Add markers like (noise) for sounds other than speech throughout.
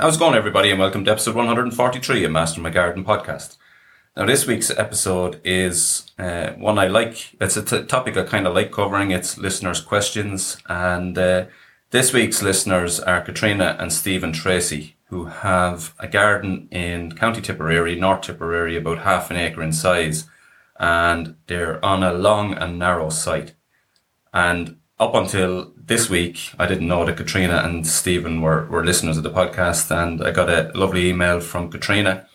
How's it going, everybody, and welcome to episode 143 of Master My Garden podcast. Now, this week's episode is uh, one I like. It's a t- topic I kind of like covering. It's listeners' questions, and uh, this week's listeners are Katrina and Stephen Tracy, who have a garden in County Tipperary, North Tipperary, about half an acre in size, and they're on a long and narrow site. And up until this week, I didn't know that Katrina and Stephen were, were listeners of the podcast, and I got a lovely email from Katrina.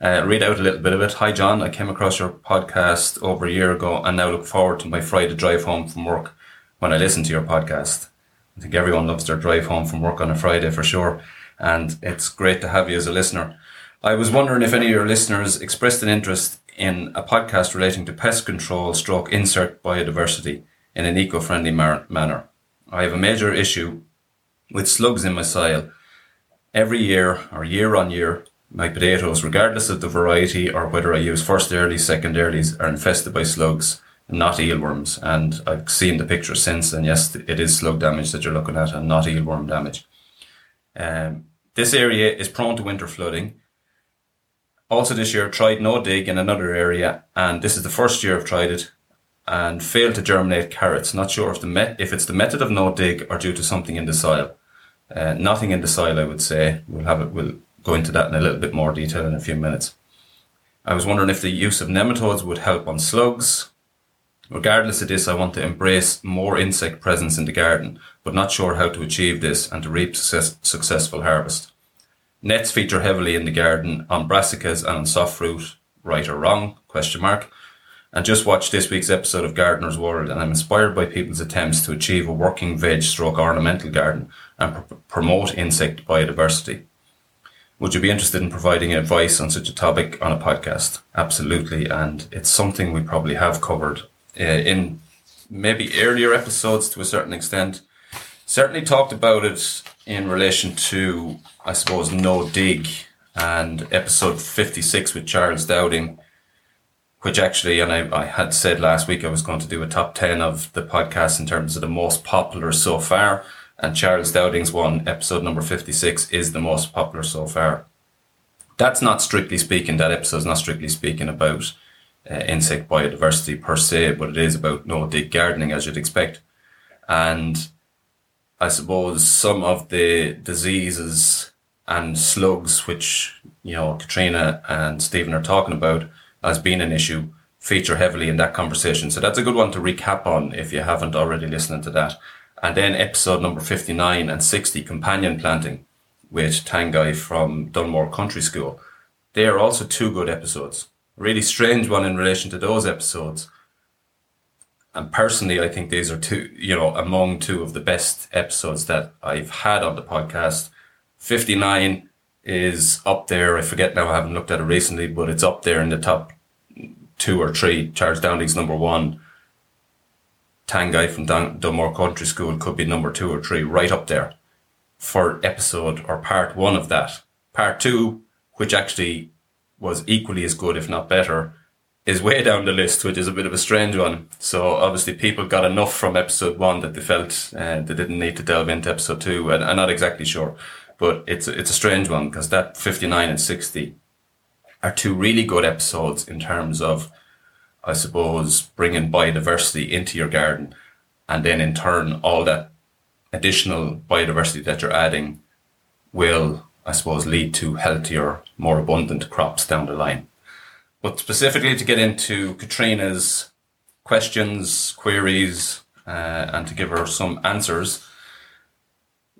Uh, read out a little bit of it. Hi, John. I came across your podcast over a year ago and now look forward to my Friday drive home from work when I listen to your podcast. I think everyone loves their drive home from work on a Friday for sure, and it's great to have you as a listener. I was wondering if any of your listeners expressed an interest in a podcast relating to pest control stroke insect biodiversity in an eco-friendly mar- manner. I have a major issue with slugs in my soil. Every year or year on year, my potatoes, regardless of the variety or whether I use first earlies, second earlies, are infested by slugs, not eelworms. And I've seen the picture since, and yes, it is slug damage that you're looking at and not eelworm damage. Um, this area is prone to winter flooding. Also this year, tried no dig in another area, and this is the first year I've tried it and failed to germinate carrots. Not sure if the met- if it's the method of no dig or due to something in the soil. Uh, nothing in the soil, I would say. We'll have it. We'll go into that in a little bit more detail in a few minutes. I was wondering if the use of nematodes would help on slugs. Regardless of this, I want to embrace more insect presence in the garden, but not sure how to achieve this and to reap success- successful harvest. Nets feature heavily in the garden on brassicas and on soft fruit. Right or wrong? Question mark and just watched this week's episode of Gardener's World and I'm inspired by people's attempts to achieve a working veg stroke ornamental garden and pr- promote insect biodiversity. Would you be interested in providing advice on such a topic on a podcast? Absolutely. And it's something we probably have covered uh, in maybe earlier episodes to a certain extent. Certainly talked about it in relation to, I suppose, No Dig and episode 56 with Charles Dowding which actually, and I, I had said last week I was going to do a top 10 of the podcast in terms of the most popular so far. And Charles Dowding's one, episode number 56, is the most popular so far. That's not strictly speaking, that episode is not strictly speaking about uh, insect biodiversity per se, but it is about no dig gardening as you'd expect. And I suppose some of the diseases and slugs, which, you know, Katrina and Stephen are talking about, as being an issue feature heavily in that conversation. So that's a good one to recap on if you haven't already listened to that. And then episode number 59 and 60, companion planting with Tanguy from Dunmore Country School. They are also two good episodes. Really strange one in relation to those episodes. And personally, I think these are two, you know, among two of the best episodes that I've had on the podcast. 59 is up there. I forget now, I haven't looked at it recently, but it's up there in the top two or three. Charles Dowding's number one. Tanguy from Dun- Dunmore Country School could be number two or three, right up there for episode or part one of that. Part two, which actually was equally as good, if not better, is way down the list, which is a bit of a strange one. So obviously people got enough from episode one that they felt uh, they didn't need to delve into episode two, and I'm not exactly sure but it's it's a strange one because that 59 and 60 are two really good episodes in terms of I suppose bringing biodiversity into your garden and then in turn all that additional biodiversity that you're adding will I suppose lead to healthier more abundant crops down the line. But specifically to get into Katrina's questions queries uh, and to give her some answers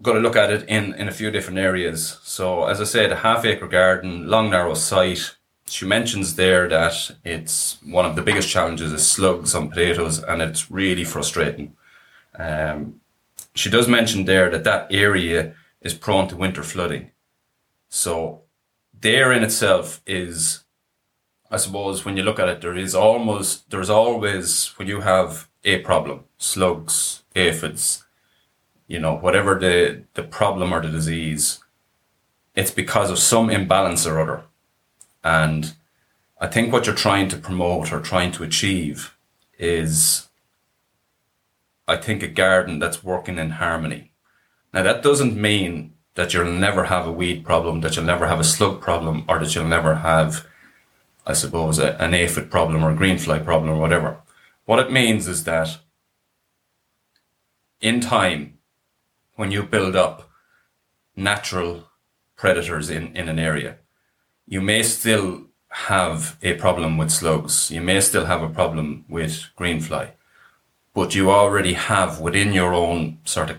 got to look at it in, in a few different areas. So, as I said, a half acre garden, long, narrow site. She mentions there that it's one of the biggest challenges is slugs on potatoes, and it's really frustrating. Um, she does mention there that that area is prone to winter flooding. So, there in itself is, I suppose, when you look at it, there is almost, there's always, when you have a problem, slugs, aphids, you know, whatever the, the problem or the disease, it's because of some imbalance or other. And I think what you're trying to promote or trying to achieve is, I think, a garden that's working in harmony. Now, that doesn't mean that you'll never have a weed problem, that you'll never have a slug problem, or that you'll never have, I suppose, a, an aphid problem or a greenfly problem or whatever. What it means is that in time, when you build up natural predators in, in an area, you may still have a problem with slugs. You may still have a problem with greenfly, but you already have within your own sort of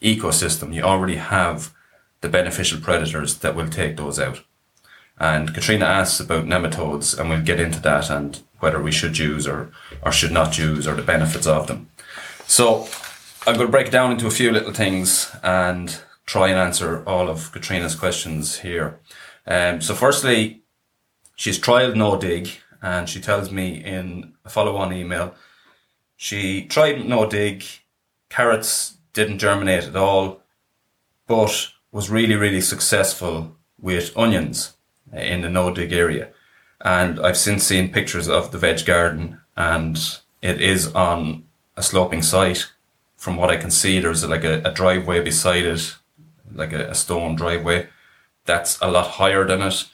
ecosystem, you already have the beneficial predators that will take those out. And Katrina asks about nematodes, and we'll get into that and whether we should use or, or should not use or the benefits of them. So I'm going to break it down into a few little things and try and answer all of Katrina's questions here. Um, so firstly, she's tried no dig and she tells me in a follow on email she tried no dig, carrots didn't germinate at all, but was really, really successful with onions in the no dig area. And I've since seen pictures of the veg garden and it is on a sloping site. From what I can see, there's like a, a driveway beside it, like a, a stone driveway. That's a lot higher than it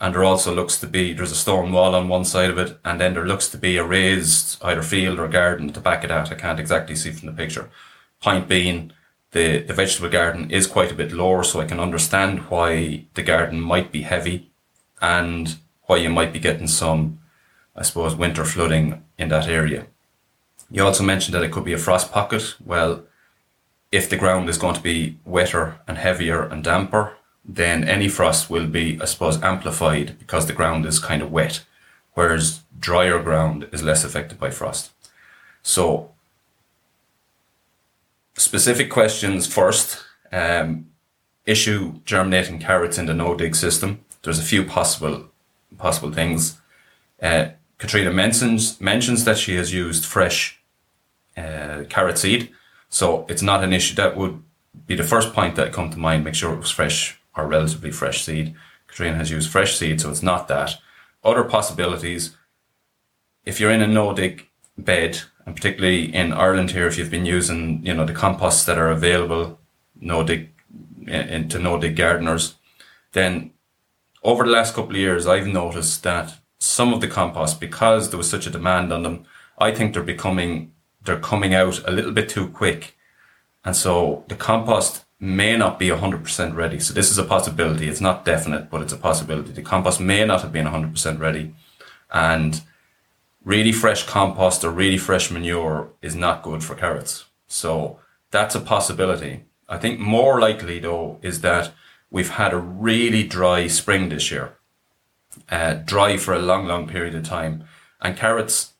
and there also looks to be there's a stone wall on one side of it, and then there looks to be a raised either field or garden the back of that. I can't exactly see from the picture. Point being, the the vegetable garden is quite a bit lower, so I can understand why the garden might be heavy, and why you might be getting some, I suppose, winter flooding in that area. You also mentioned that it could be a frost pocket. Well, if the ground is going to be wetter and heavier and damper, then any frost will be, I suppose, amplified because the ground is kind of wet, whereas drier ground is less affected by frost. So, specific questions first. Um, issue germinating carrots in the no dig system. There's a few possible possible things. Uh, Katrina mentions mentions that she has used fresh uh, carrot seed, so it's not an issue. That would be the first point that come to mind. Make sure it was fresh or relatively fresh seed. Katrina has used fresh seed, so it's not that. Other possibilities, if you're in a no dig bed, and particularly in Ireland here, if you've been using, you know, the composts that are available, no dig, into no dig gardeners, then over the last couple of years, I've noticed that some of the composts, because there was such a demand on them, I think they're becoming, they're coming out a little bit too quick. And so the compost may not be 100% ready. So this is a possibility. It's not definite, but it's a possibility. The compost may not have been 100% ready. And really fresh compost or really fresh manure is not good for carrots. So that's a possibility. I think more likely though is that we've had a really dry spring this year. Uh, dry for a long, long period of time. And carrots,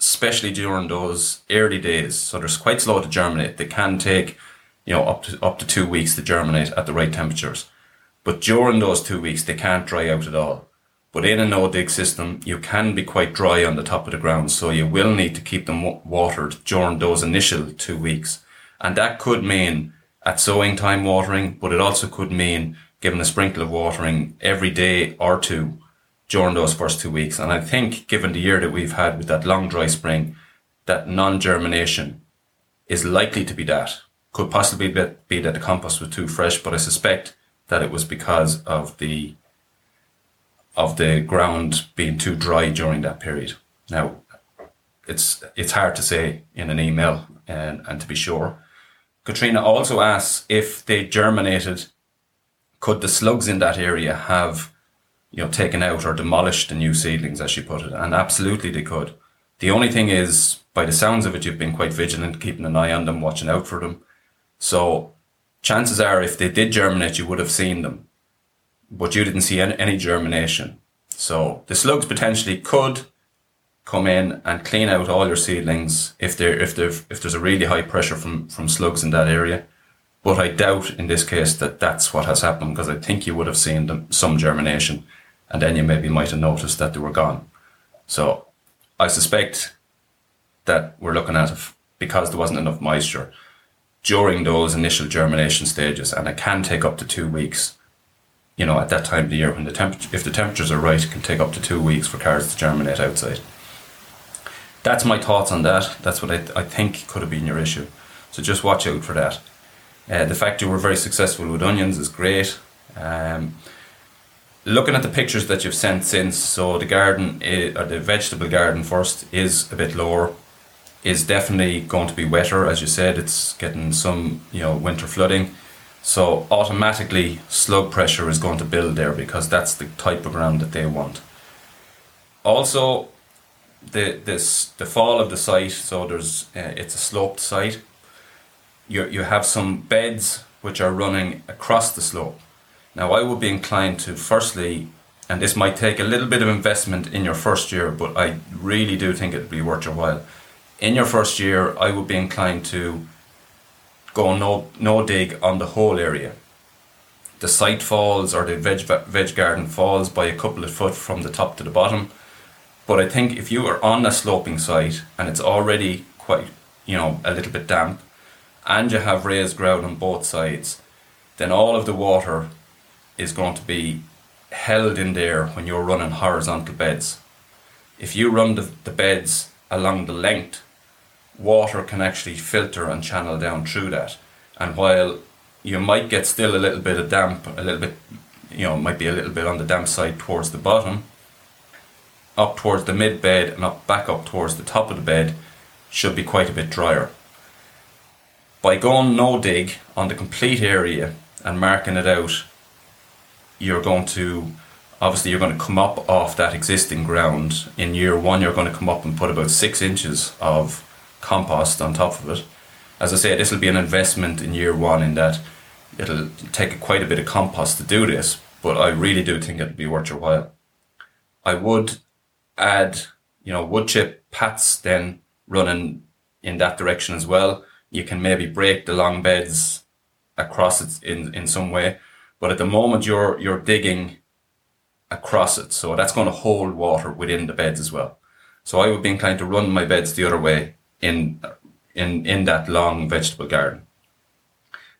especially during those early days, so they're quite slow to germinate. They can take you know, up to up to two weeks to germinate at the right temperatures. But during those two weeks, they can't dry out at all. But in a no-dig system, you can be quite dry on the top of the ground, so you will need to keep them watered during those initial two weeks. And that could mean at sowing time watering, but it also could mean giving a sprinkle of watering every day or two during those first two weeks. And I think given the year that we've had with that long dry spring, that non-germination is likely to be that could possibly be that the compost was too fresh, but I suspect that it was because of the of the ground being too dry during that period. Now, it's it's hard to say in an email and, and to be sure. Katrina also asks if they germinated, could the slugs in that area have, you know, taken out or demolished the new seedlings, as she put it? And absolutely they could. The only thing is, by the sounds of it, you've been quite vigilant, keeping an eye on them, watching out for them. So chances are, if they did germinate, you would have seen them, but you didn't see any, germination. So the slugs potentially could come in and clean out all your seedlings if there if there if there's a really high pressure from from slugs in that area. But I doubt in this case that that's what has happened because I think you would have seen them, some germination, and then you maybe might have noticed that they were gone. So I suspect that we're looking at because there wasn't enough moisture during those initial germination stages, and it can take up to two weeks. You know, at that time of the year when the temperature, if the temperatures are right, it can take up to two weeks for carrots to germinate outside. That's my thoughts on that. That's what I, I think could have been your issue. So just watch out for that. Uh, the fact you were very successful with onions is great. Um, looking at the pictures that you've sent since, so the garden or the vegetable garden first is a bit lower, is definitely going to be wetter, as you said. It's getting some you know winter flooding, so automatically slug pressure is going to build there because that's the type of ground that they want. Also, the this the fall of the site. So there's uh, it's a sloped site. You you have some beds which are running across the slope. Now I would be inclined to firstly, and this might take a little bit of investment in your first year, but I really do think it'd be worth your while. In your first year, I would be inclined to go no no dig on the whole area. The site falls or the veg veg garden falls by a couple of foot from the top to the bottom but I think if you are on a sloping site and it's already quite, you know, a little bit damp, and you have raised ground on both sides, then all of the water is going to be held in there when you're running horizontal beds. If you run the, the beds along the length, water can actually filter and channel down through that. And while you might get still a little bit of damp, a little bit, you know, might be a little bit on the damp side towards the bottom, up towards the mid bed and up back up towards the top of the bed should be quite a bit drier. By going no dig on the complete area and marking it out, you're going to obviously you're going to come up off that existing ground. In year one, you're going to come up and put about six inches of compost on top of it. As I say, this will be an investment in year one in that it'll take quite a bit of compost to do this, but I really do think it'll be worth your while. I would add, you know, wood chip pats then running in that direction as well. You can maybe break the long beds across it in, in some way. But at the moment you're you're digging across it. So that's going to hold water within the beds as well. So I would be inclined to run my beds the other way in in in that long vegetable garden.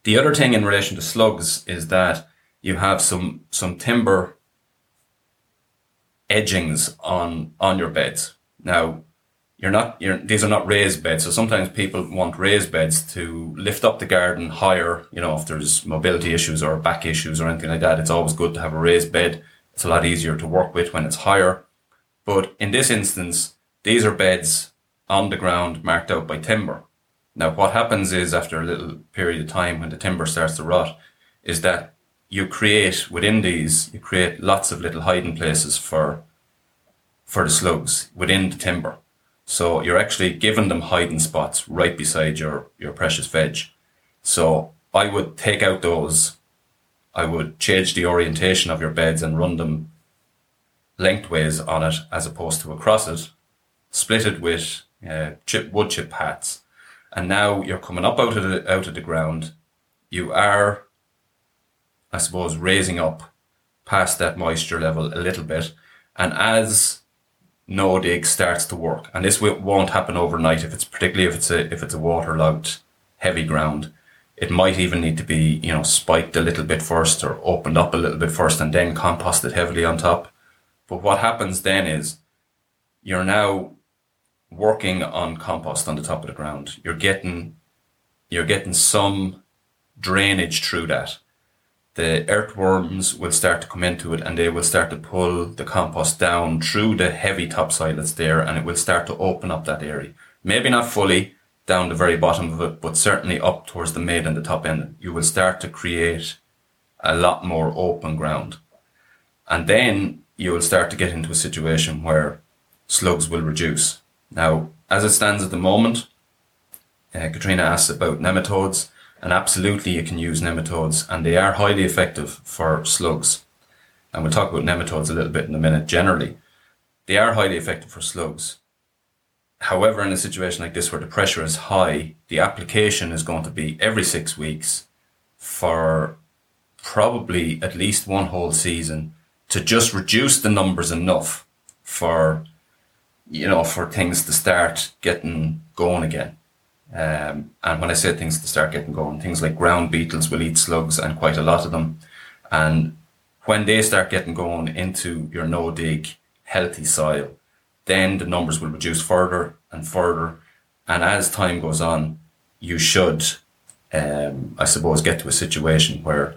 The other thing in relation to slugs is that you have some some timber edgings on on your beds. Now, you're not you're, these are not raised beds, so sometimes people want raised beds to lift up the garden higher. You know, if there's mobility issues or back issues or anything like that, it's always good to have a raised bed. It's a lot easier to work with when it's higher. But in this instance, these are beds on the ground marked out by timber. Now, what happens is after a little period of time when the timber starts to rot, is that you create within these, you create lots of little hiding places for for the slugs within the timber. So you're actually giving them hiding spots right beside your, your precious veg. So I would take out those. I would change the orientation of your beds and run them lengthways on it as opposed to across it. Split it with uh, chip wood chip pats, and now you're coming up out of the out of the ground. You are I suppose, raising up past that moisture level a little bit. And as no dig starts to work, and this won't happen overnight if it's particularly if it's a if it's a waterlogged heavy ground, it might even need to be you know spiked a little bit first or opened up a little bit first and then composted heavily on top. But what happens then is you're now working on compost on the top of the ground. You're getting you're getting some drainage through that the earthworms will start to come into it and they will start to pull the compost down through the heavy topsoil that's there and it will start to open up that area. Maybe not fully down the very bottom of it, but certainly up towards the mid and the top end. You will start to create a lot more open ground. And then you will start to get into a situation where slugs will reduce. Now, as it stands at the moment, uh, Katrina asked about nematodes. And absolutely, you can use nematodes, and they are highly effective for slugs. And we'll talk about nematodes a little bit in a minute. Generally, they are highly effective for slugs. However, in a situation like this where the pressure is high, the application is going to be every six weeks for probably at least one whole season to just reduce the numbers enough for you know for things to start getting going again. Um, and when I say things to start getting going, things like ground beetles will eat slugs and quite a lot of them. And when they start getting going into your no dig healthy soil, then the numbers will reduce further and further. And as time goes on, you should um, I suppose, get to a situation where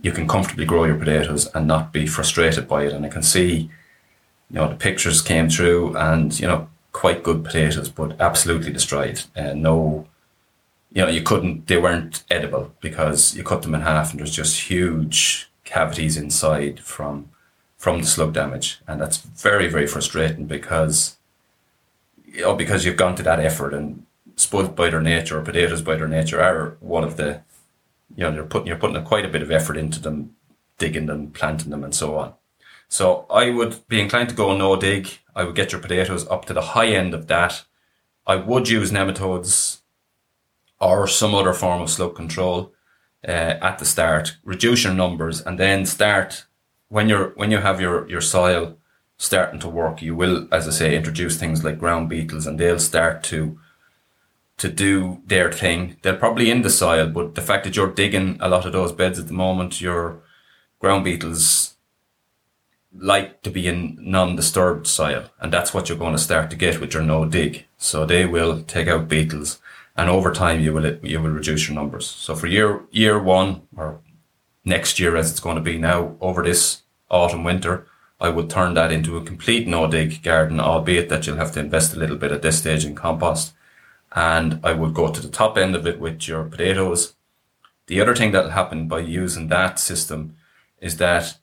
you can comfortably grow your potatoes and not be frustrated by it. And I can see, you know, the pictures came through and, you know, quite good potatoes, but absolutely destroyed. Uh, no, you know, you couldn't, they weren't edible because you cut them in half and there's just huge cavities inside from, from the slug damage. And that's very, very frustrating because, you know, because you've gone to that effort and spuds by their nature or potatoes by their nature are one of the, you know, you're putting, you're putting quite a bit of effort into them, digging them, planting them and so on. So I would be inclined to go no dig. I would get your potatoes up to the high end of that. I would use nematodes or some other form of slug control uh, at the start. Reduce your numbers and then start when you're when you have your your soil starting to work. You will, as I say, introduce things like ground beetles, and they'll start to to do their thing. They're probably in the soil, but the fact that you're digging a lot of those beds at the moment, your ground beetles like to be in non-disturbed soil, and that's what you're going to start to get with your no dig. So they will take out beetles, and over time you will you will reduce your numbers. So for year year one or next year, as it's going to be now over this autumn winter, I would turn that into a complete no dig garden, albeit that you'll have to invest a little bit at this stage in compost. And I would go to the top end of it with your potatoes. The other thing that'll happen by using that system is that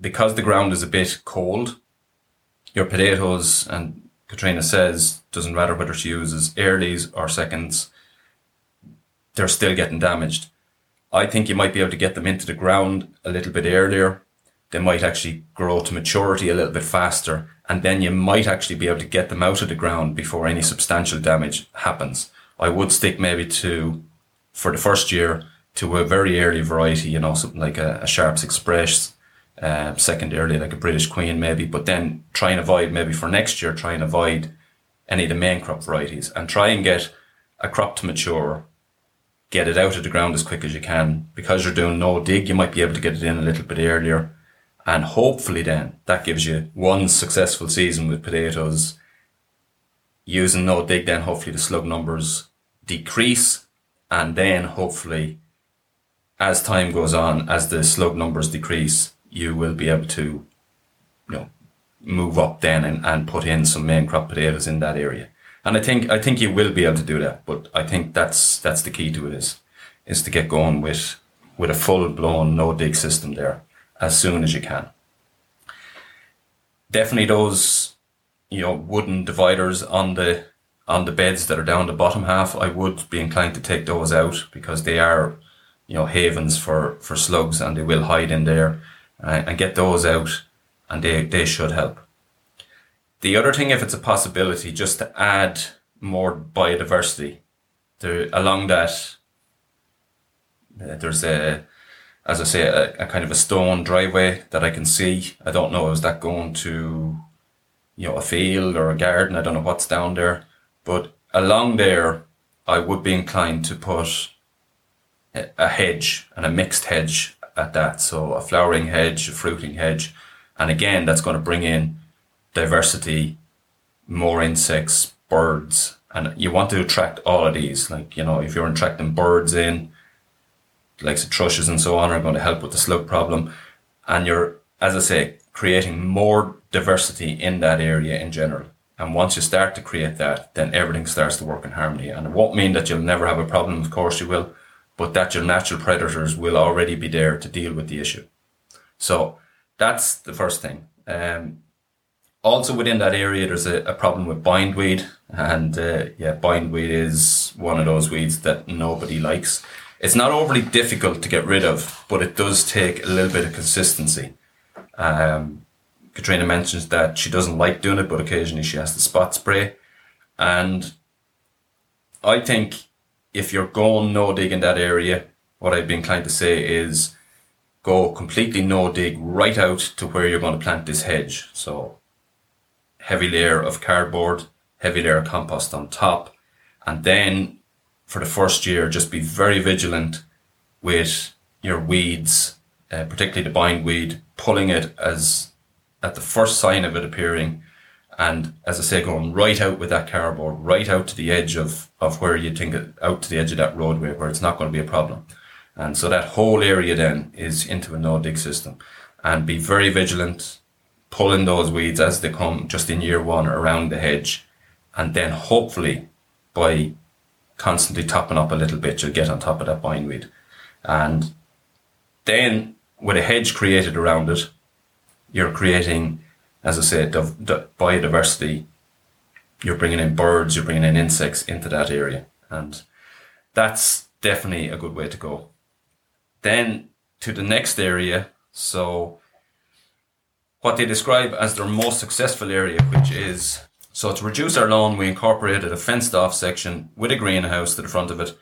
because the ground is a bit cold, your potatoes, and Katrina says, doesn't matter whether she uses earlies or seconds, they're still getting damaged. I think you might be able to get them into the ground a little bit earlier. They might actually grow to maturity a little bit faster, and then you might actually be able to get them out of the ground before any substantial damage happens. I would stick maybe to, for the first year, to a very early variety, you know, something like a, a Sharps Express uh, secondarily like a British Queen maybe, but then try and avoid maybe for next year, try and avoid any of the main crop varieties and try and get a crop to mature, get it out of the ground as quick as you can. Because you're doing no dig, you might be able to get it in a little bit earlier. And hopefully then that gives you one successful season with potatoes. Using no dig, then hopefully the slug numbers decrease. And then hopefully as time goes on, as the slug numbers decrease, you will be able to, you know, move up then and, and put in some main crop potatoes in that area. And I think I think you will be able to do that. But I think that's that's the key to it is is to get going with with a full blown no dig system there as soon as you can. Definitely those you know wooden dividers on the on the beds that are down the bottom half, I would be inclined to take those out because they are, you know, havens for, for slugs and they will hide in there uh, and get those out, and they, they should help. The other thing, if it's a possibility, just to add more biodiversity there, along that, uh, there's a, as I say, a, a, kind of a stone driveway that I can see. I don't know, is that going to, you know, a field or a garden? I don't know what's down there. But along there, I would be inclined to put a, a hedge and a mixed hedge at that. So a flowering hedge, a fruiting hedge. And again, that's going to bring in diversity, more insects, birds. And you want to attract all of these. Like, you know, if you're attracting birds in, like the thrushes and so on are going to help with the slug problem. And you're, as I say, creating more diversity in that area in general. And once you start to create that, then everything starts to work in harmony. And it won't mean that you'll never have a problem. Of course you will but that your natural predators will already be there to deal with the issue. So that's the first thing. Um, also within that area, there's a, a problem with bindweed, and uh, yeah, bindweed is one of those weeds that nobody likes. It's not overly difficult to get rid of, but it does take a little bit of consistency. Um, Katrina mentions that she doesn't like doing it, but occasionally she has to spot spray, and I think if you're going no dig in that area, what I'd be inclined to say is go completely no dig right out to where you're going to plant this hedge. So heavy layer of cardboard, heavy layer of compost on top. And then for the first year, just be very vigilant with your weeds, uh, particularly the bindweed, pulling it as at the first sign of it appearing And as I say, going right out with that cardboard, right out to the edge of, of where you think it, out to the edge of that roadway where it's not going to be a problem. And so that whole area then is into a no dig system and be very vigilant, pulling those weeds as they come just in year one around the hedge. And then hopefully by constantly topping up a little bit, you'll get on top of that bindweed. And then with a hedge created around it, you're creating, as I said, biodiversity. You're bringing in birds, you're bringing in insects into that area. And that's definitely a good way to go. Then to the next area. So what they describe as their most successful area, which is so to reduce our lawn, we incorporated a fenced off section with a greenhouse to the front of it.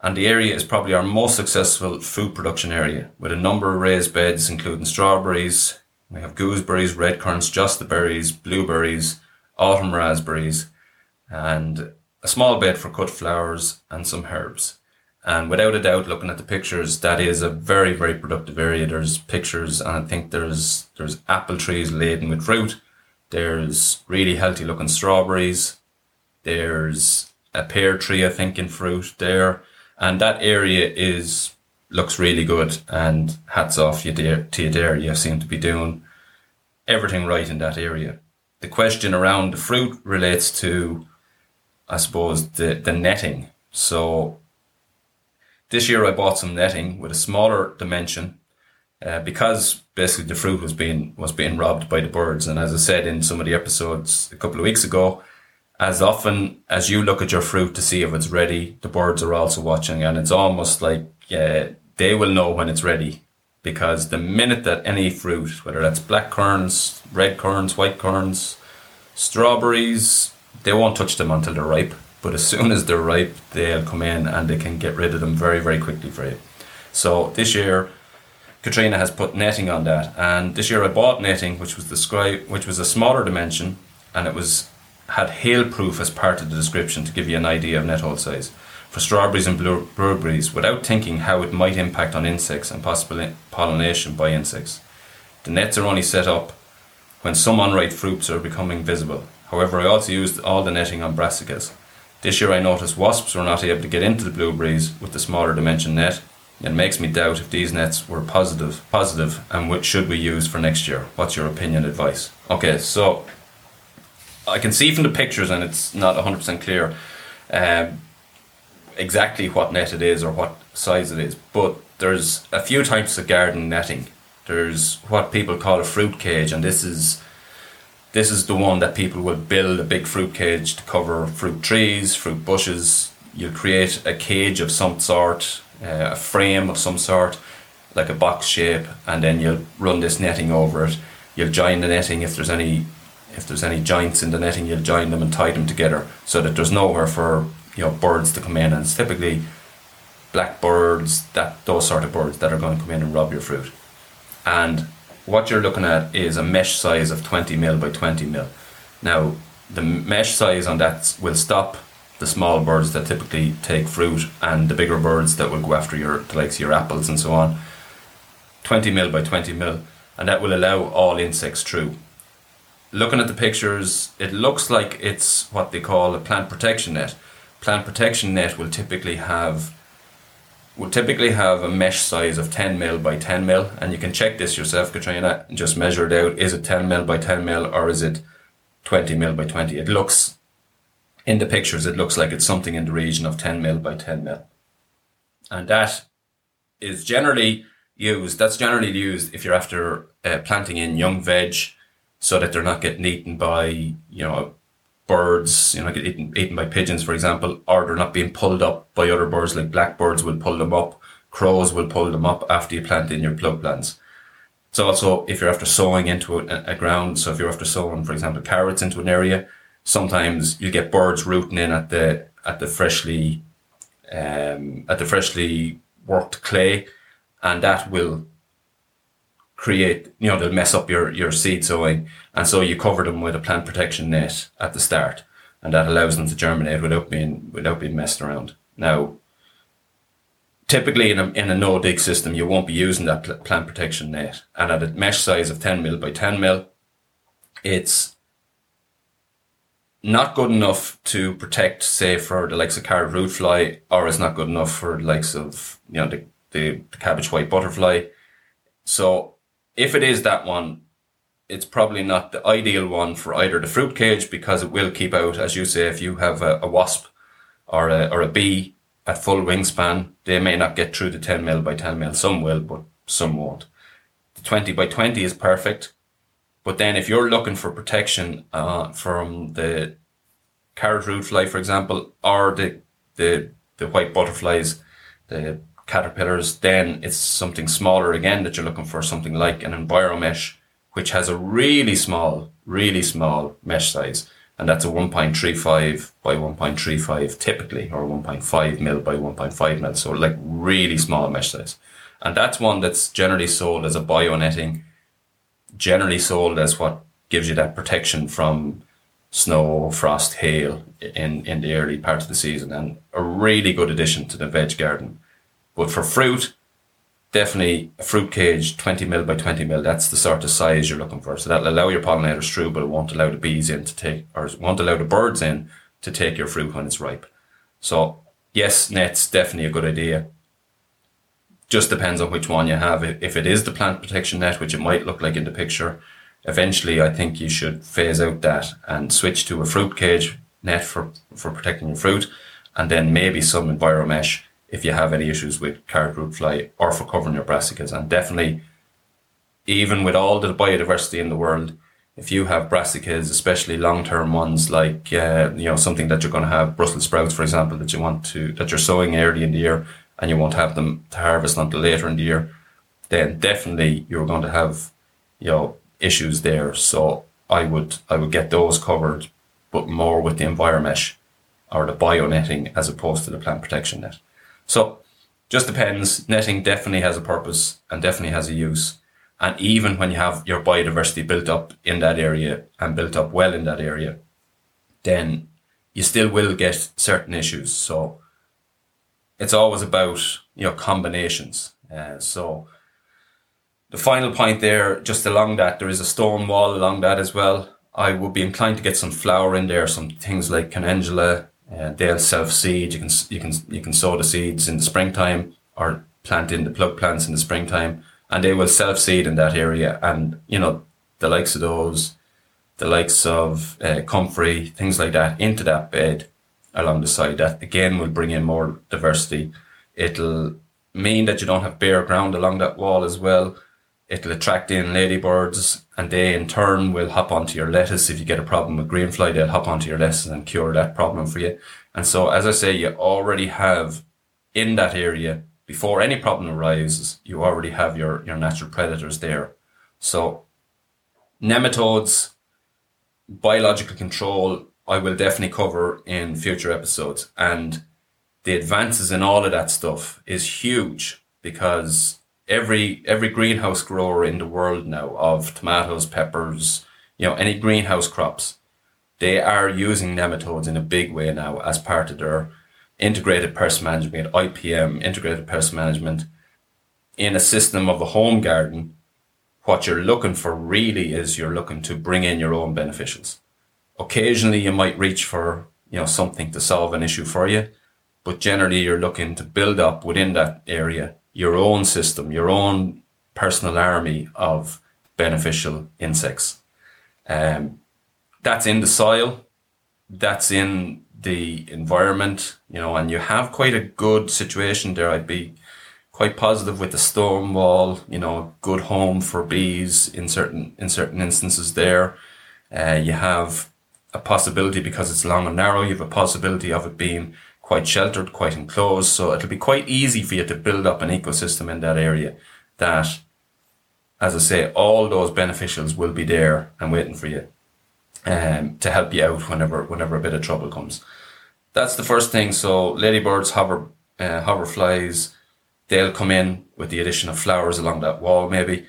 And the area is probably our most successful food production area with a number of raised beds, including strawberries. We have gooseberries, red currants, just the berries, blueberries, autumn raspberries, and a small bed for cut flowers and some herbs. And without a doubt, looking at the pictures, that is a very, very productive area. There's pictures, and I think there's there's apple trees laden with fruit. There's really healthy looking strawberries. There's a pear tree, I think, in fruit there, and that area is looks really good. And hats off you there, to you there. You seem to be doing everything right in that area. The question around the fruit relates to, I suppose, the the netting. So this year I bought some netting with a smaller dimension uh, because basically the fruit was being was being robbed by the birds. And as I said in some of the episodes a couple of weeks ago, as often as you look at your fruit to see if it's ready, the birds are also watching, and it's almost like uh, they will know when it's ready. Because the minute that any fruit, whether that's black currants, red currants, white currants, strawberries, they won't touch them until they're ripe. But as soon as they're ripe, they'll come in and they can get rid of them very, very quickly for you. So this year, Katrina has put netting on that, and this year I bought netting, which was described, which was a smaller dimension, and it was had hail proof as part of the description to give you an idea of net hole size for strawberries and blueberries without thinking how it might impact on insects and possible pollination by insects. The nets are only set up when some unripe fruits are becoming visible. However, I also used all the netting on brassicas. This year I noticed wasps were not able to get into the blueberries with the smaller dimension net. It makes me doubt if these nets were positive, positive, and what should we use for next year? What's your opinion, advice? Okay, so I can see from the pictures, and it's not 100% clear um, exactly what net it is or what size it is, but there's a few types of garden netting. There's what people call a fruit cage, and this is this is the one that people will build a big fruit cage to cover fruit trees, fruit bushes. You'll create a cage of some sort, uh, a frame of some sort, like a box shape, and then you'll run this netting over it. You'll join the netting if there's any if there's any joints in the netting, you'll join them and tie them together so that there's nowhere for you know birds to come in. And it's typically blackbirds, that those sort of birds that are going to come in and rob your fruit. And what you're looking at is a mesh size of 20 mil by 20 mil. Now, the mesh size on that will stop the small birds that typically take fruit and the bigger birds that will go after your likes of your apples and so on. 20 mil by 20 mil, and that will allow all insects through. Looking at the pictures, it looks like it's what they call a plant protection net. Plant protection net will typically have will typically have a mesh size of 10 mil by 10 mil, and you can check this yourself, Katrina, and just measure it out. Is it 10 mil by 10 mil or is it 20 mil by 20? It looks, in the pictures, it looks like it's something in the region of 10 mil by 10 mil. And that is generally used, that's generally used if you're after uh, planting in young veg so that they're not getting eaten by, you know, birds, you know, get eaten, eaten by pigeons, for example, or they're not being pulled up by other birds, like blackbirds will pull them up, crows will pull them up after you plant in your plug plants. It's also if you're after sowing into a, a ground, so if you're after sowing, for example, carrots into an area, sometimes you get birds rooting in at the at the freshly um, at the freshly worked clay, and that will create, you know, they'll mess up your, your seed sowing. And so you cover them with a plant protection net at the start. And that allows them to germinate without being, without being messed around. Now, typically in a, in a no dig system, you won't be using that pl- plant protection net. And at a mesh size of 10 mil by 10 mil, it's not good enough to protect, say, for the likes of carrot root fly, or is not good enough for the likes of, you know, the, the, the cabbage white butterfly. So if it is that one, it's probably not the ideal one for either the fruit cage because it will keep out, as you say, if you have a, a wasp or a, or a bee at full wingspan, they may not get through the 10 mil by 10 mil. Some will, but some won't. The 20 by 20 is perfect. But then if you're looking for protection uh, from the carrot root fly, for example, or the, the, the white butterflies, the caterpillars, then it's something smaller again that you're looking for, something like an enviromesh, which has a really small, really small mesh size. And that's a 1.35 by 1.35 typically, or 1.5 mil by 1.5 mil. So like really small mesh size. And that's one that's generally sold as a bio netting, generally sold as what gives you that protection from snow, frost, hail in, in the early part of the season and a really good addition to the veg garden. But for fruit, definitely a fruit cage, 20 mil by 20 mil, that's the sort of size you're looking for. So that'll allow your pollinators through, but it won't allow the bees in to take, or won't allow the birds in to take your fruit when it's ripe. So yes, nets definitely a good idea just depends on which one you have. If it is the plant protection net, which it might look like in the picture, eventually I think you should phase out that and switch to a fruit cage net for, for protecting your fruit, and then maybe some enviromesh if you have any issues with carrot root fly or for covering your brassicas. And definitely, even with all the biodiversity in the world, if you have brassicas, especially long-term ones like uh, you know something that you're going to have Brussels sprouts, for example, that you want to that you're sowing early in the year, and you won't have them to harvest until later in the year, then definitely you're going to have, you know, issues there. So I would I would get those covered, but more with the enviromesh or the bio netting as opposed to the plant protection net. So just depends. Netting definitely has a purpose and definitely has a use. And even when you have your biodiversity built up in that area and built up well in that area, then you still will get certain issues. So it's always about you know combinations. Uh, so the final point there, just along that, there is a stone wall along that as well. I would be inclined to get some flower in there, some things like calendula. Uh, they'll self seed. You can you can you can sow the seeds in the springtime or plant in the plug plants in the springtime, and they will self seed in that area. And you know the likes of those, the likes of uh, comfrey, things like that, into that bed along the side. That again will bring in more diversity. It'll mean that you don't have bare ground along that wall as well. It'll attract in ladybirds and they in turn will hop onto your lettuce. If you get a problem with greenfly, they'll hop onto your lettuce and cure that problem for you. And so, as I say, you already have in that area, before any problem arises, you already have your, your natural predators there. So nematodes, biological control I will definitely cover in future episodes. And the advances in all of that stuff is huge because every every greenhouse grower in the world now of tomatoes, peppers, you know, any greenhouse crops, they are using nematodes in a big way now as part of their integrated pest management, IPM, integrated pest management, in a system of a home garden. What you're looking for really is you're looking to bring in your own beneficials occasionally you might reach for you know something to solve an issue for you but generally you're looking to build up within that area your own system your own personal army of beneficial insects um, that's in the soil that's in the environment you know and you have quite a good situation there i'd be quite positive with the storm wall you know good home for bees in certain in certain instances there uh, you have a possibility because it's long and narrow. You have a possibility of it being quite sheltered, quite enclosed. So it'll be quite easy for you to build up an ecosystem in that area that, as I say, all those beneficials will be there and waiting for you um, to help you out whenever whenever a bit of trouble comes. That's the first thing. So ladybirds, hover uh, hoverflies, they'll come in with the addition of flowers along that wall, maybe.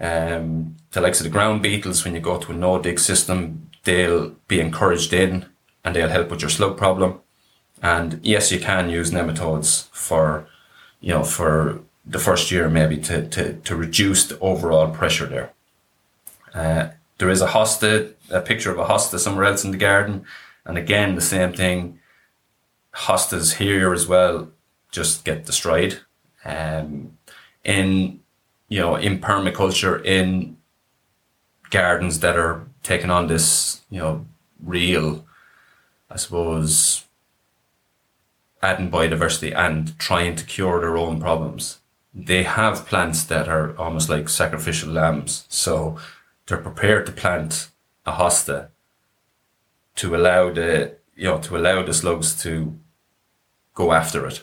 Um, the likes of the ground beetles, when you go to a no dig system, they'll be encouraged in and they'll help with your slug problem. And yes, you can use nematodes for, you know, for the first year maybe to, to, to reduce the overall pressure there. Uh, there is a hosta, a picture of a hosta somewhere else in the garden. And again, the same thing. Hostas here as well just get destroyed. Um, in you know in permaculture in gardens that are taking on this you know real, I suppose, adding biodiversity and trying to cure their own problems. They have plants that are almost like sacrificial lambs. So they're prepared to plant a hosta to allow the you know to allow the slugs to go after it,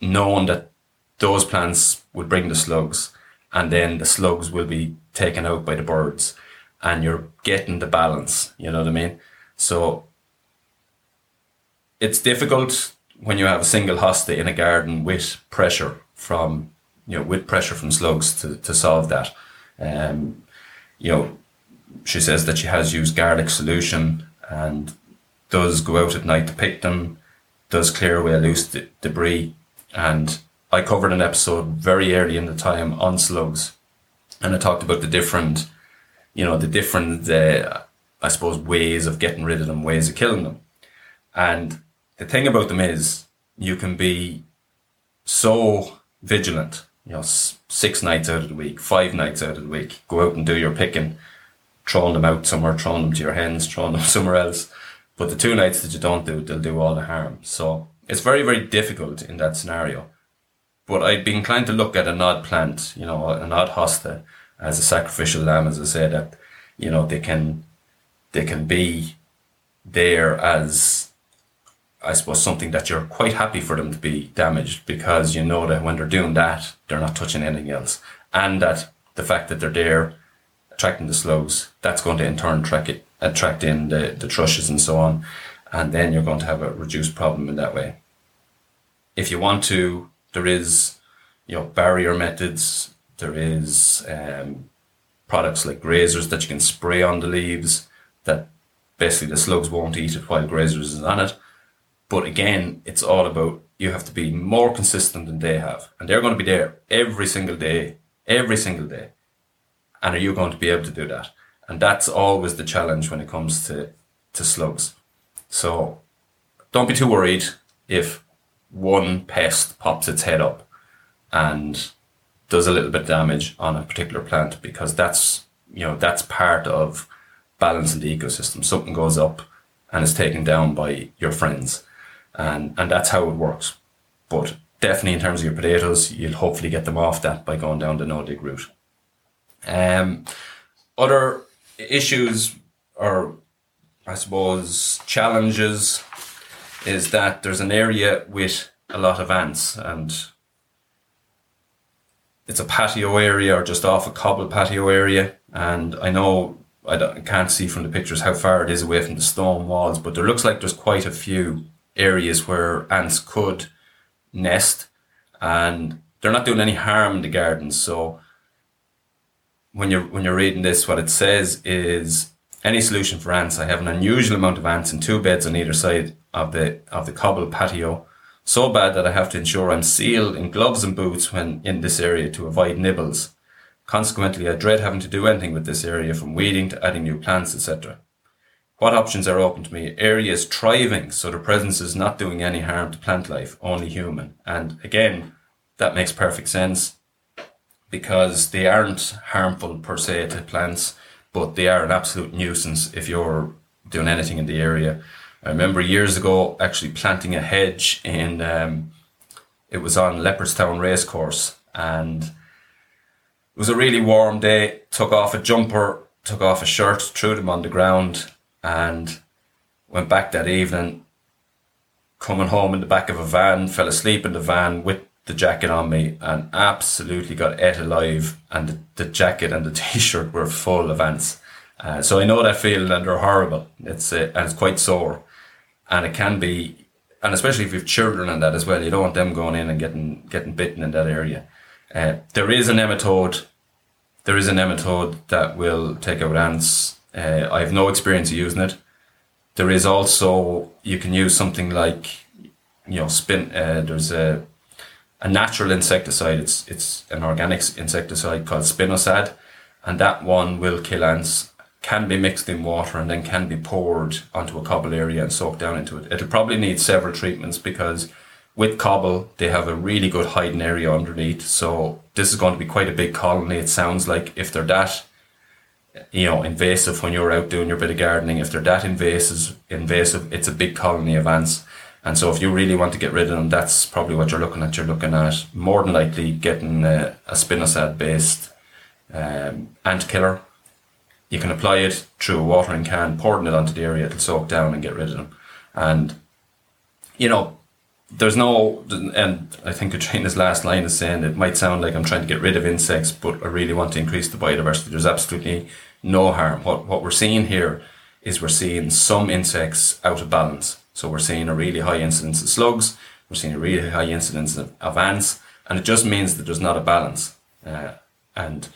knowing that those plants would bring the slugs, and then the slugs will be taken out by the birds, and you're getting the balance. You know what I mean? So it's difficult when you have a single hosta in a garden with pressure from you know with pressure from slugs to, to solve that. Um, you know, she says that she has used garlic solution and does go out at night to pick them, does clear away loose de- debris. And I covered an episode very early in the time on slugs, and I talked about the different, you know, the different, uh, I suppose, ways of getting rid of them, ways of killing them. And the thing about them is you can be so vigilant, you know, six nights out of the week, five nights out of the week, go out and do your picking, throwing them out somewhere, throwing them to your hens, (laughs) throwing them somewhere else. But the two nights that you don't do, they'll do all the harm. So it's very, very difficult in that scenario. But I'd be inclined to look at an odd plant, you know, an odd hosta as a sacrificial lamb, as I said, that, you know, they can, they can be there as I suppose, something that you're quite happy for them to be damaged because you know that when they're doing that, they're not touching anything else. And that the fact that they're there attracting the slugs, that's going to in turn attract, it, attract in the, the thrushes and so on. And then you're going to have a reduced problem in that way. If you want to, there is, you know, barrier methods. There is um, products like grazers that you can spray on the leaves that basically the slugs won't eat it while grazers is on it but again, it's all about you have to be more consistent than they have. And they're going to be there every single day, every single day. And are you going to be able to do that? And that's always the challenge when it comes to, to slugs. So don't be too worried if one pest pops its head up and does a little bit of damage on a particular plant because that's you know that's part of balancing the ecosystem. Something goes up and is taken down by your friends and and that's how it works. But definitely in terms of your potatoes, you'll hopefully get them off that by going down the no dig route. Um, other issues or I suppose challenges is that there's an area with a lot of ants and it's a patio area or just off a cobble patio area and I know I, I can't see from the pictures how far it is away from the stone walls but there looks like there's quite a few areas where ants could nest and they're not doing any harm in the gardens. So when you're when you're reading this, what it says is any solution for ants. I have an unusual amount of ants in two beds on either side of the of the cobble patio. So bad that I have to ensure I'm sealed in gloves and boots when in this area to avoid nibbles. Consequently, I dread having to do anything with this area from weeding to adding new plants, etc. What options are open to me? Areas thriving, so the presence is not doing any harm to plant life, only human. And again, that makes perfect sense because they aren't harmful per se to plants, but they are an absolute nuisance if you're doing anything in the area. I remember years ago actually planting a hedge in, um, it was on Leopardstown Racecourse and it was a really warm day, took off a jumper, took off a shirt, threw them on the ground and went back that evening, coming home in the back of a van, fell asleep in the van with the jacket on me and absolutely got ate alive. And the, the jacket and the (laughs) t-shirt were full of ants. Uh, so I know that feeling and they're horrible. It's uh, and it's quite sore, and it can be, and especially if you've children and that as well. You don't want them going in and getting getting bitten in that area. Uh, there is a nematode. There is a nematode that will take out ants uh, I have no experience using it. There is also you can use something like you know spin. Uh, there's a a natural insecticide. It's it's an organic insecticide called spinosad, and that one will kill ants. can be mixed in water and then can be poured onto a cobble area and soaked down into it. It'll probably need several treatments because with cobble, they have a really good hiding area underneath. So this is going to be quite a big colony. It sounds like if they're that, you know, invasive when you're out doing your bit of gardening, if they're that invasive, invasive, it's a big colony of ants. And so if you really want to get rid of them, that's probably what you're looking at. You're looking at more than likely getting a, a spinosad based um, ant killer you can apply it through a watering can, pouring it onto the area, it'll soak down and get rid of them. And, you know, there's no, and I think Katrina's last line is saying it might sound like I'm trying to get rid of insects, but I really want to increase the biodiversity. There's absolutely no harm. What, what we're seeing here is we're seeing some insects out of balance. So we're seeing a really high incidence of slugs, we're seeing a really high incidence of, of ants, and it just means that there's not a balance. Uh, and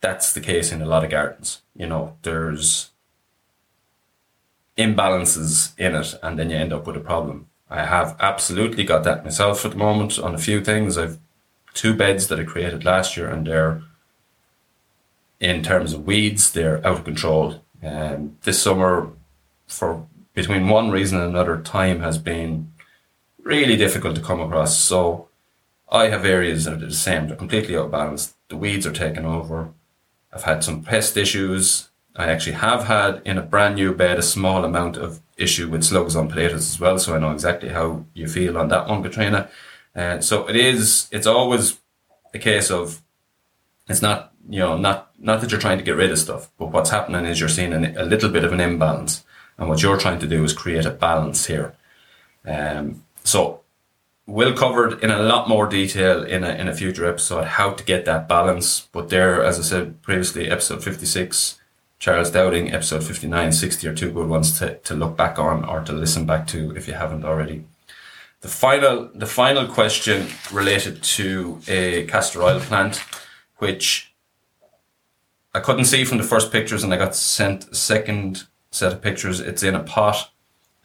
that's the case in a lot of gardens. You know, there's imbalances in it, and then you end up with a problem. I have absolutely got that myself at the moment on a few things. I've two beds that I created last year, and they're in terms of weeds, they're out of control. Um, this summer, for between one reason and another, time has been really difficult to come across. So I have areas that are the same; they're completely out of balance. The weeds are taking over. I've had some pest issues. I actually have had in a brand new bed a small amount of issue with slugs on potatoes as well. So I know exactly how you feel on that one, Katrina. Uh, so it is, it's always a case of, it's not, you know, not, not that you're trying to get rid of stuff, but what's happening is you're seeing an, a little bit of an imbalance. And what you're trying to do is create a balance here. Um, so we'll cover it in a lot more detail in a, in a future episode how to get that balance. But there, as I said previously, episode 56, Charles Dowding, episode 59, 60 are two good ones to, to look back on or to listen back to if you haven't already. The final, the final question related to a castor oil plant, which I couldn't see from the first pictures and I got sent a second set of pictures. It's in a pot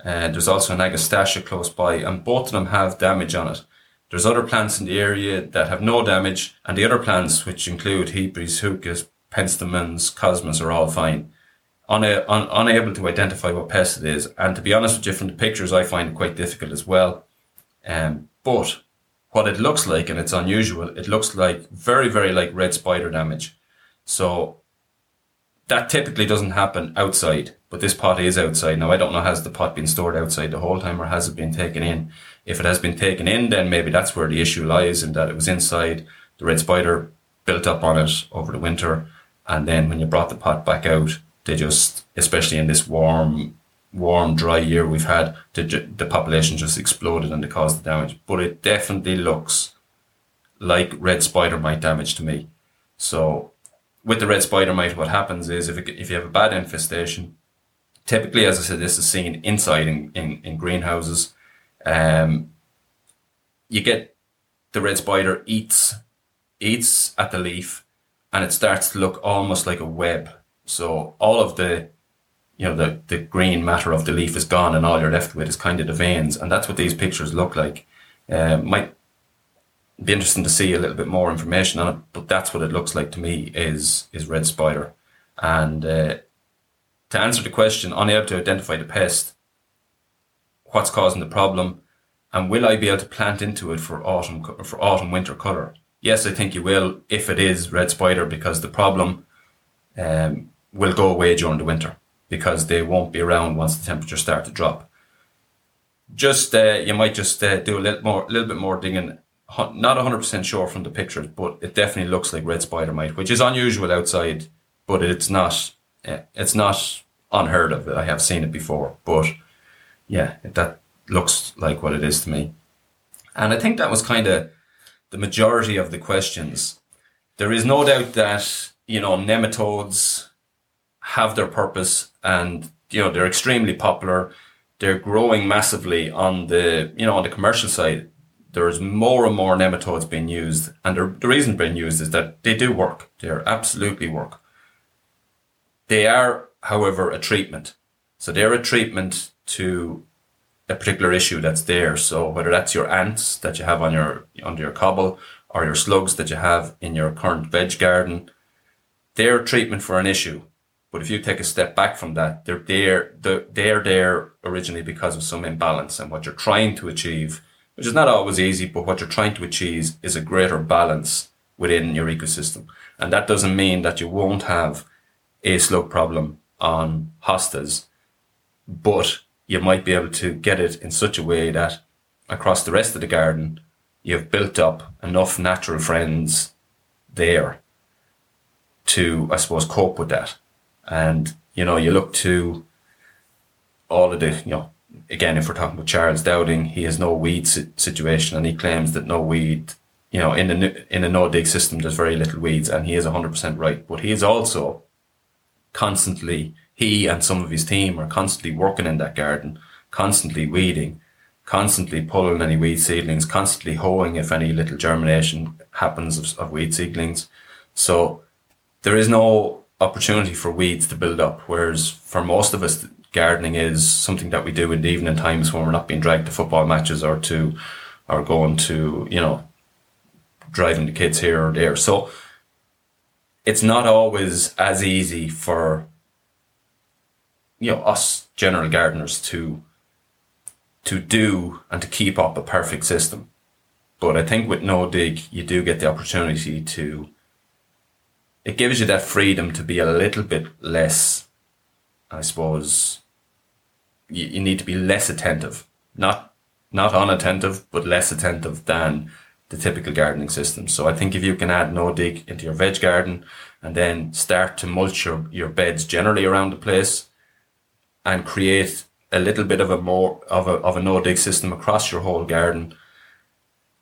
and there's also an agastache close by, and both of them have damage on it. There's other plants in the area that have no damage, and the other plants, which include Hebes, Heucheras, penstemons, cosmos, are all fine. Un- unable to identify what pest it is, and to be honest with you, from the pictures, I find it quite difficult as well. Um, but what it looks like, and it's unusual, it looks like very, very like red spider damage. So that typically doesn't happen outside, but this pot is outside. Now, I don't know, has the pot been stored outside the whole time or has it been taken in? If it has been taken in, then maybe that's where the issue lies in that it was inside, the red spider built up on it over the winter. And then when you brought the pot back out, they just, especially in this warm, warm, dry year we've had, the, the population just exploded and they caused the damage. But it definitely looks like red spider mite damage to me. So with the red spider mite, what happens is if, it, if you have a bad infestation, typically, as I said, this is seen inside in, in, in greenhouses. Um, you get the red spider eats eats at the leaf, and it starts to look almost like a web. So all of the you know the the green matter of the leaf is gone, and all you're left with is kind of the veins, and that's what these pictures look like. Uh, might be interesting to see a little bit more information on it, but that's what it looks like to me is is red spider. And uh, to answer the question, unable to identify the pest, what's causing the problem, and will I be able to plant into it for autumn for autumn winter color? Yes, I think you will if it is red spider because the problem um, will go away during the winter because they won't be around once the temperatures start to drop. Just uh, you might just uh, do a little more, a little bit more digging not 100% sure from the pictures, but it definitely looks like red spider mite, which is unusual outside, but it's not, eh, it's not unheard of. I have seen it before, but yeah, that looks like what it is to me. And I think that was kind of the majority of the questions. There is no doubt that, you know, nematodes have their purpose and, you know, they're extremely popular. They're growing massively on the, you know, on the commercial side there's more and more nematodes being used. And the, the reason being used is that they do work. They are absolutely work. They are, however, a treatment. So they're a treatment to a particular issue that's there. So whether that's your ants that you have on your under your cobble or your slugs that you have in your current veg garden, they're a treatment for an issue. But if you take a step back from that, they're there, they're, they're there originally because of some imbalance and what you're trying to achieve, which is not always easy, but what you're trying to achieve is a greater balance within your ecosystem. And that doesn't mean that you won't have a slug problem on hostas, but you might be able to get it in such a way that across the rest of the garden, you've built up enough natural friends there to, I suppose, cope with that. And, you know, you look to all of the, you know, again, if we're talking about Charles Dowding, he has no weed situation and he claims that no weed, you know, in a, in a no dig system, there's very little weeds and he is 100% right. But he is also constantly, he and some of his team are constantly working in that garden, constantly weeding, constantly pulling any weed seedlings, constantly hoeing if any little germination happens of, of weed seedlings. So there is no opportunity for weeds to build up. Whereas for most of us, gardening is something that we do in the evening times when we're not being dragged to football matches or to, or going to, you know, driving the kids here or there. So it's not always as easy for, you know, us general gardeners to, to do and to keep up a perfect system. But I think with no dig, you do get the opportunity to it gives you that freedom to be a little bit less, I suppose, you, you need to be less attentive, not, not unattentive, but less attentive than the typical gardening system. So I think if you can add no dig into your veg garden and then start to mulch your, your beds generally around the place and create a little bit of a more of a, of a no dig system across your whole garden,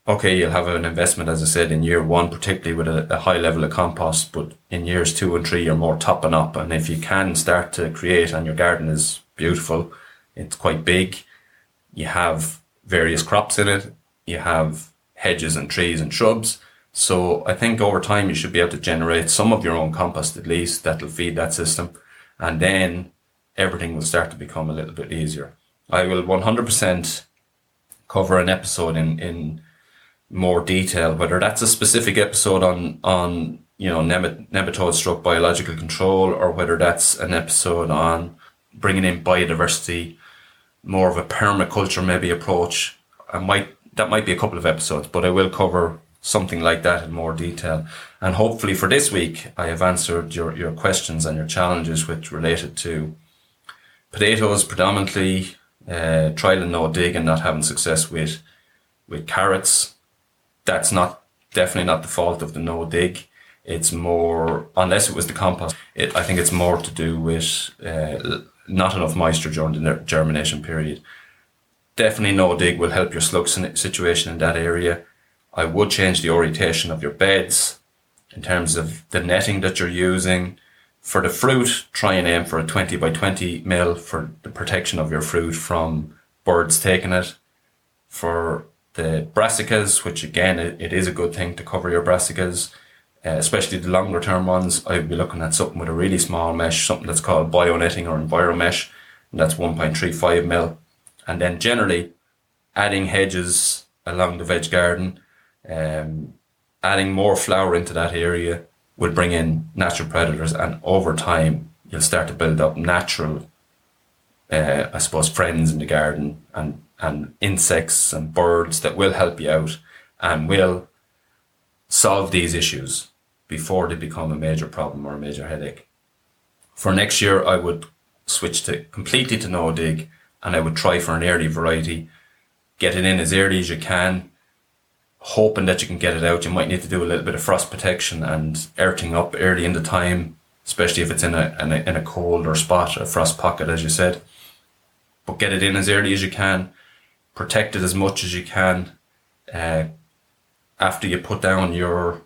okay, you'll have an investment, as I said, in year one, particularly with a, a, high level of compost, but in years two and three, you're more topping up. And if you can start to create and your garden is beautiful, it's quite big, you have various crops in it, you have hedges and trees and shrubs. So I think over time you should be able to generate some of your own compost at least that'll feed that system. And then everything will start to become a little bit easier. I will 100% cover an episode in, in more detail, whether that's a specific episode on, on, you know, nematode stroke biological control or whether that's an episode on bringing in biodiversity, more of a permaculture maybe approach. I might, that might be a couple of episodes, but I will cover something like that in more detail. And hopefully for this week, I have answered your, your questions and your challenges which related to potatoes predominantly, uh, trial and no dig and not having success with, with carrots, that's not definitely not the fault of the no dig. It's more, unless it was the compost, it, I think it's more to do with uh, not enough moisture during the germination period. Definitely no dig will help your slug situation in that area. I would change the orientation of your beds in terms of the netting that you're using. For the fruit, try and aim for a 20 by 20 mil for the protection of your fruit from birds taking it. For the brassicas, which again, it, it is a good thing to cover your brassicas, uh, especially the longer term ones. I'd be looking at something with a really small mesh, something that's called bio-netting or enviromesh, and that's 1.35 mil. And then generally adding hedges along the veg garden, um, adding more flower into that area would bring in natural predators and over time you'll start to build up natural, uh, I suppose, friends in the garden and and insects and birds that will help you out and will solve these issues before they become a major problem or a major headache. For next year, I would switch to completely to no dig and I would try for an early variety, get it in as early as you can, hoping that you can get it out. You might need to do a little bit of frost protection and earthing up early in the time, especially if it's in a, in a, in a cold or spot, a frost pocket, as you said. But get it in as early as you can protect it as much as you can uh, after you put down your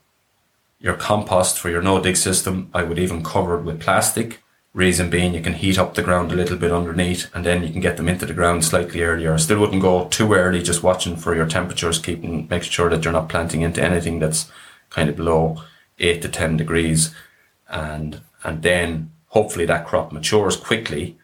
your compost for your no dig system. I would even cover it with plastic. Reason being, you can heat up the ground a little bit underneath, and then you can get them into the ground slightly earlier. I still wouldn't go too early, just watching for your temperatures, keeping making sure that you're not planting into anything that's kind of below eight to ten degrees, and and then hopefully that crop matures quickly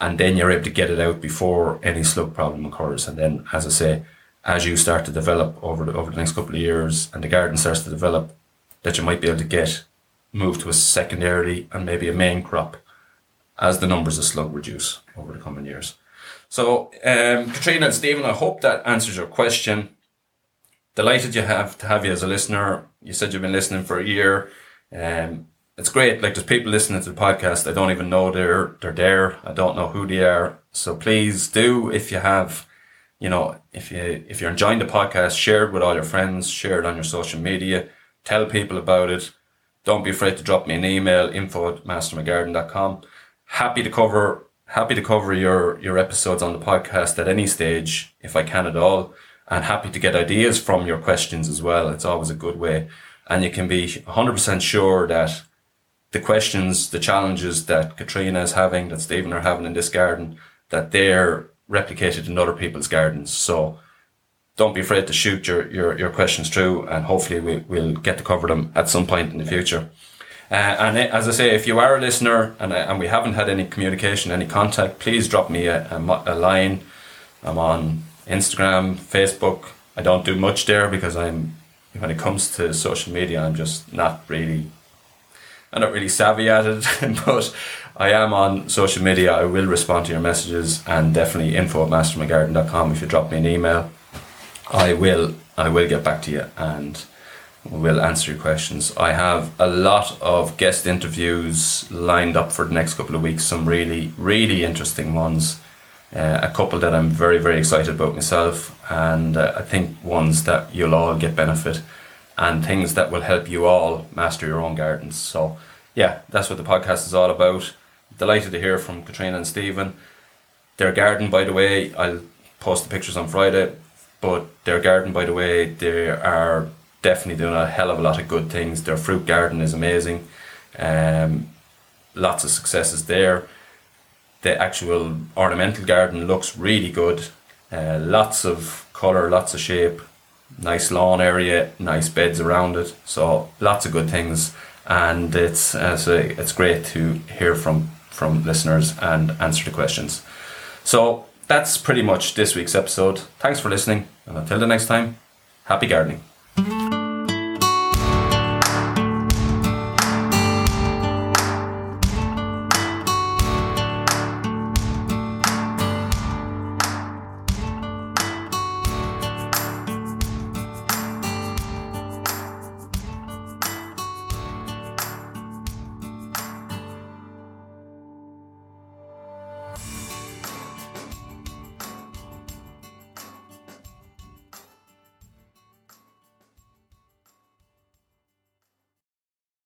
and then you're able to get it out before any slug problem occurs. And then, as I say, as you start to develop over the, over the next couple of years and the garden starts to develop, that you might be able to get moved to a secondary and maybe a main crop as the numbers of slug reduce over the coming years. So, um, Katrina and Stephen, I hope that answers your question. Delighted you have to have you as a listener. You said you've been listening for a year. Um, it's great. Like there's people listening to the podcast. I don't even know they're they're there. I don't know who they are. So please do if you have, you know, if you if you're enjoying the podcast, share it with all your friends. Share it on your social media. Tell people about it. Don't be afraid to drop me an email. Info at mastermygarden.com. Happy to cover happy to cover your your episodes on the podcast at any stage if I can at all, and happy to get ideas from your questions as well. It's always a good way, and you can be 100% sure that the questions, the challenges that Katrina is having, that Stephen are having in this garden, that they're replicated in other people's gardens. So don't be afraid to shoot your, your, your questions through and hopefully we, we'll get to cover them at some point in the future. Uh, and as I say, if you are a listener and, and we haven't had any communication, any contact, please drop me a, a, a line. I'm on Instagram, Facebook. I don't do much there because I'm, when it comes to social media, I'm just not really I'm not really savvy at it, (laughs) but I am on social media. I will respond to your messages and definitely info at mastermygarden.com if you drop me an email. I will I will get back to you and we will answer your questions. I have a lot of guest interviews lined up for the next couple of weeks, some really, really interesting ones. Uh, a couple that I'm very, very excited about myself, and uh, I think ones that you'll all get benefit and things that will help you all master your own gardens. So, yeah, that's what the podcast is all about. Delighted to hear from Katrina and Stephen. Their garden, by the way, I'll post the pictures on Friday, but their garden, by the way, they are definitely doing a hell of a lot of good things. Their fruit garden is amazing. Um, lots of successes there. The actual ornamental garden looks really good. Uh, lots of colour, lots of shape, nice lawn area, nice beds around it. So lots of good things, and it's uh, so it's great to hear from from listeners and answer the questions. So that's pretty much this week's episode. Thanks for listening, and until the next time, happy gardening.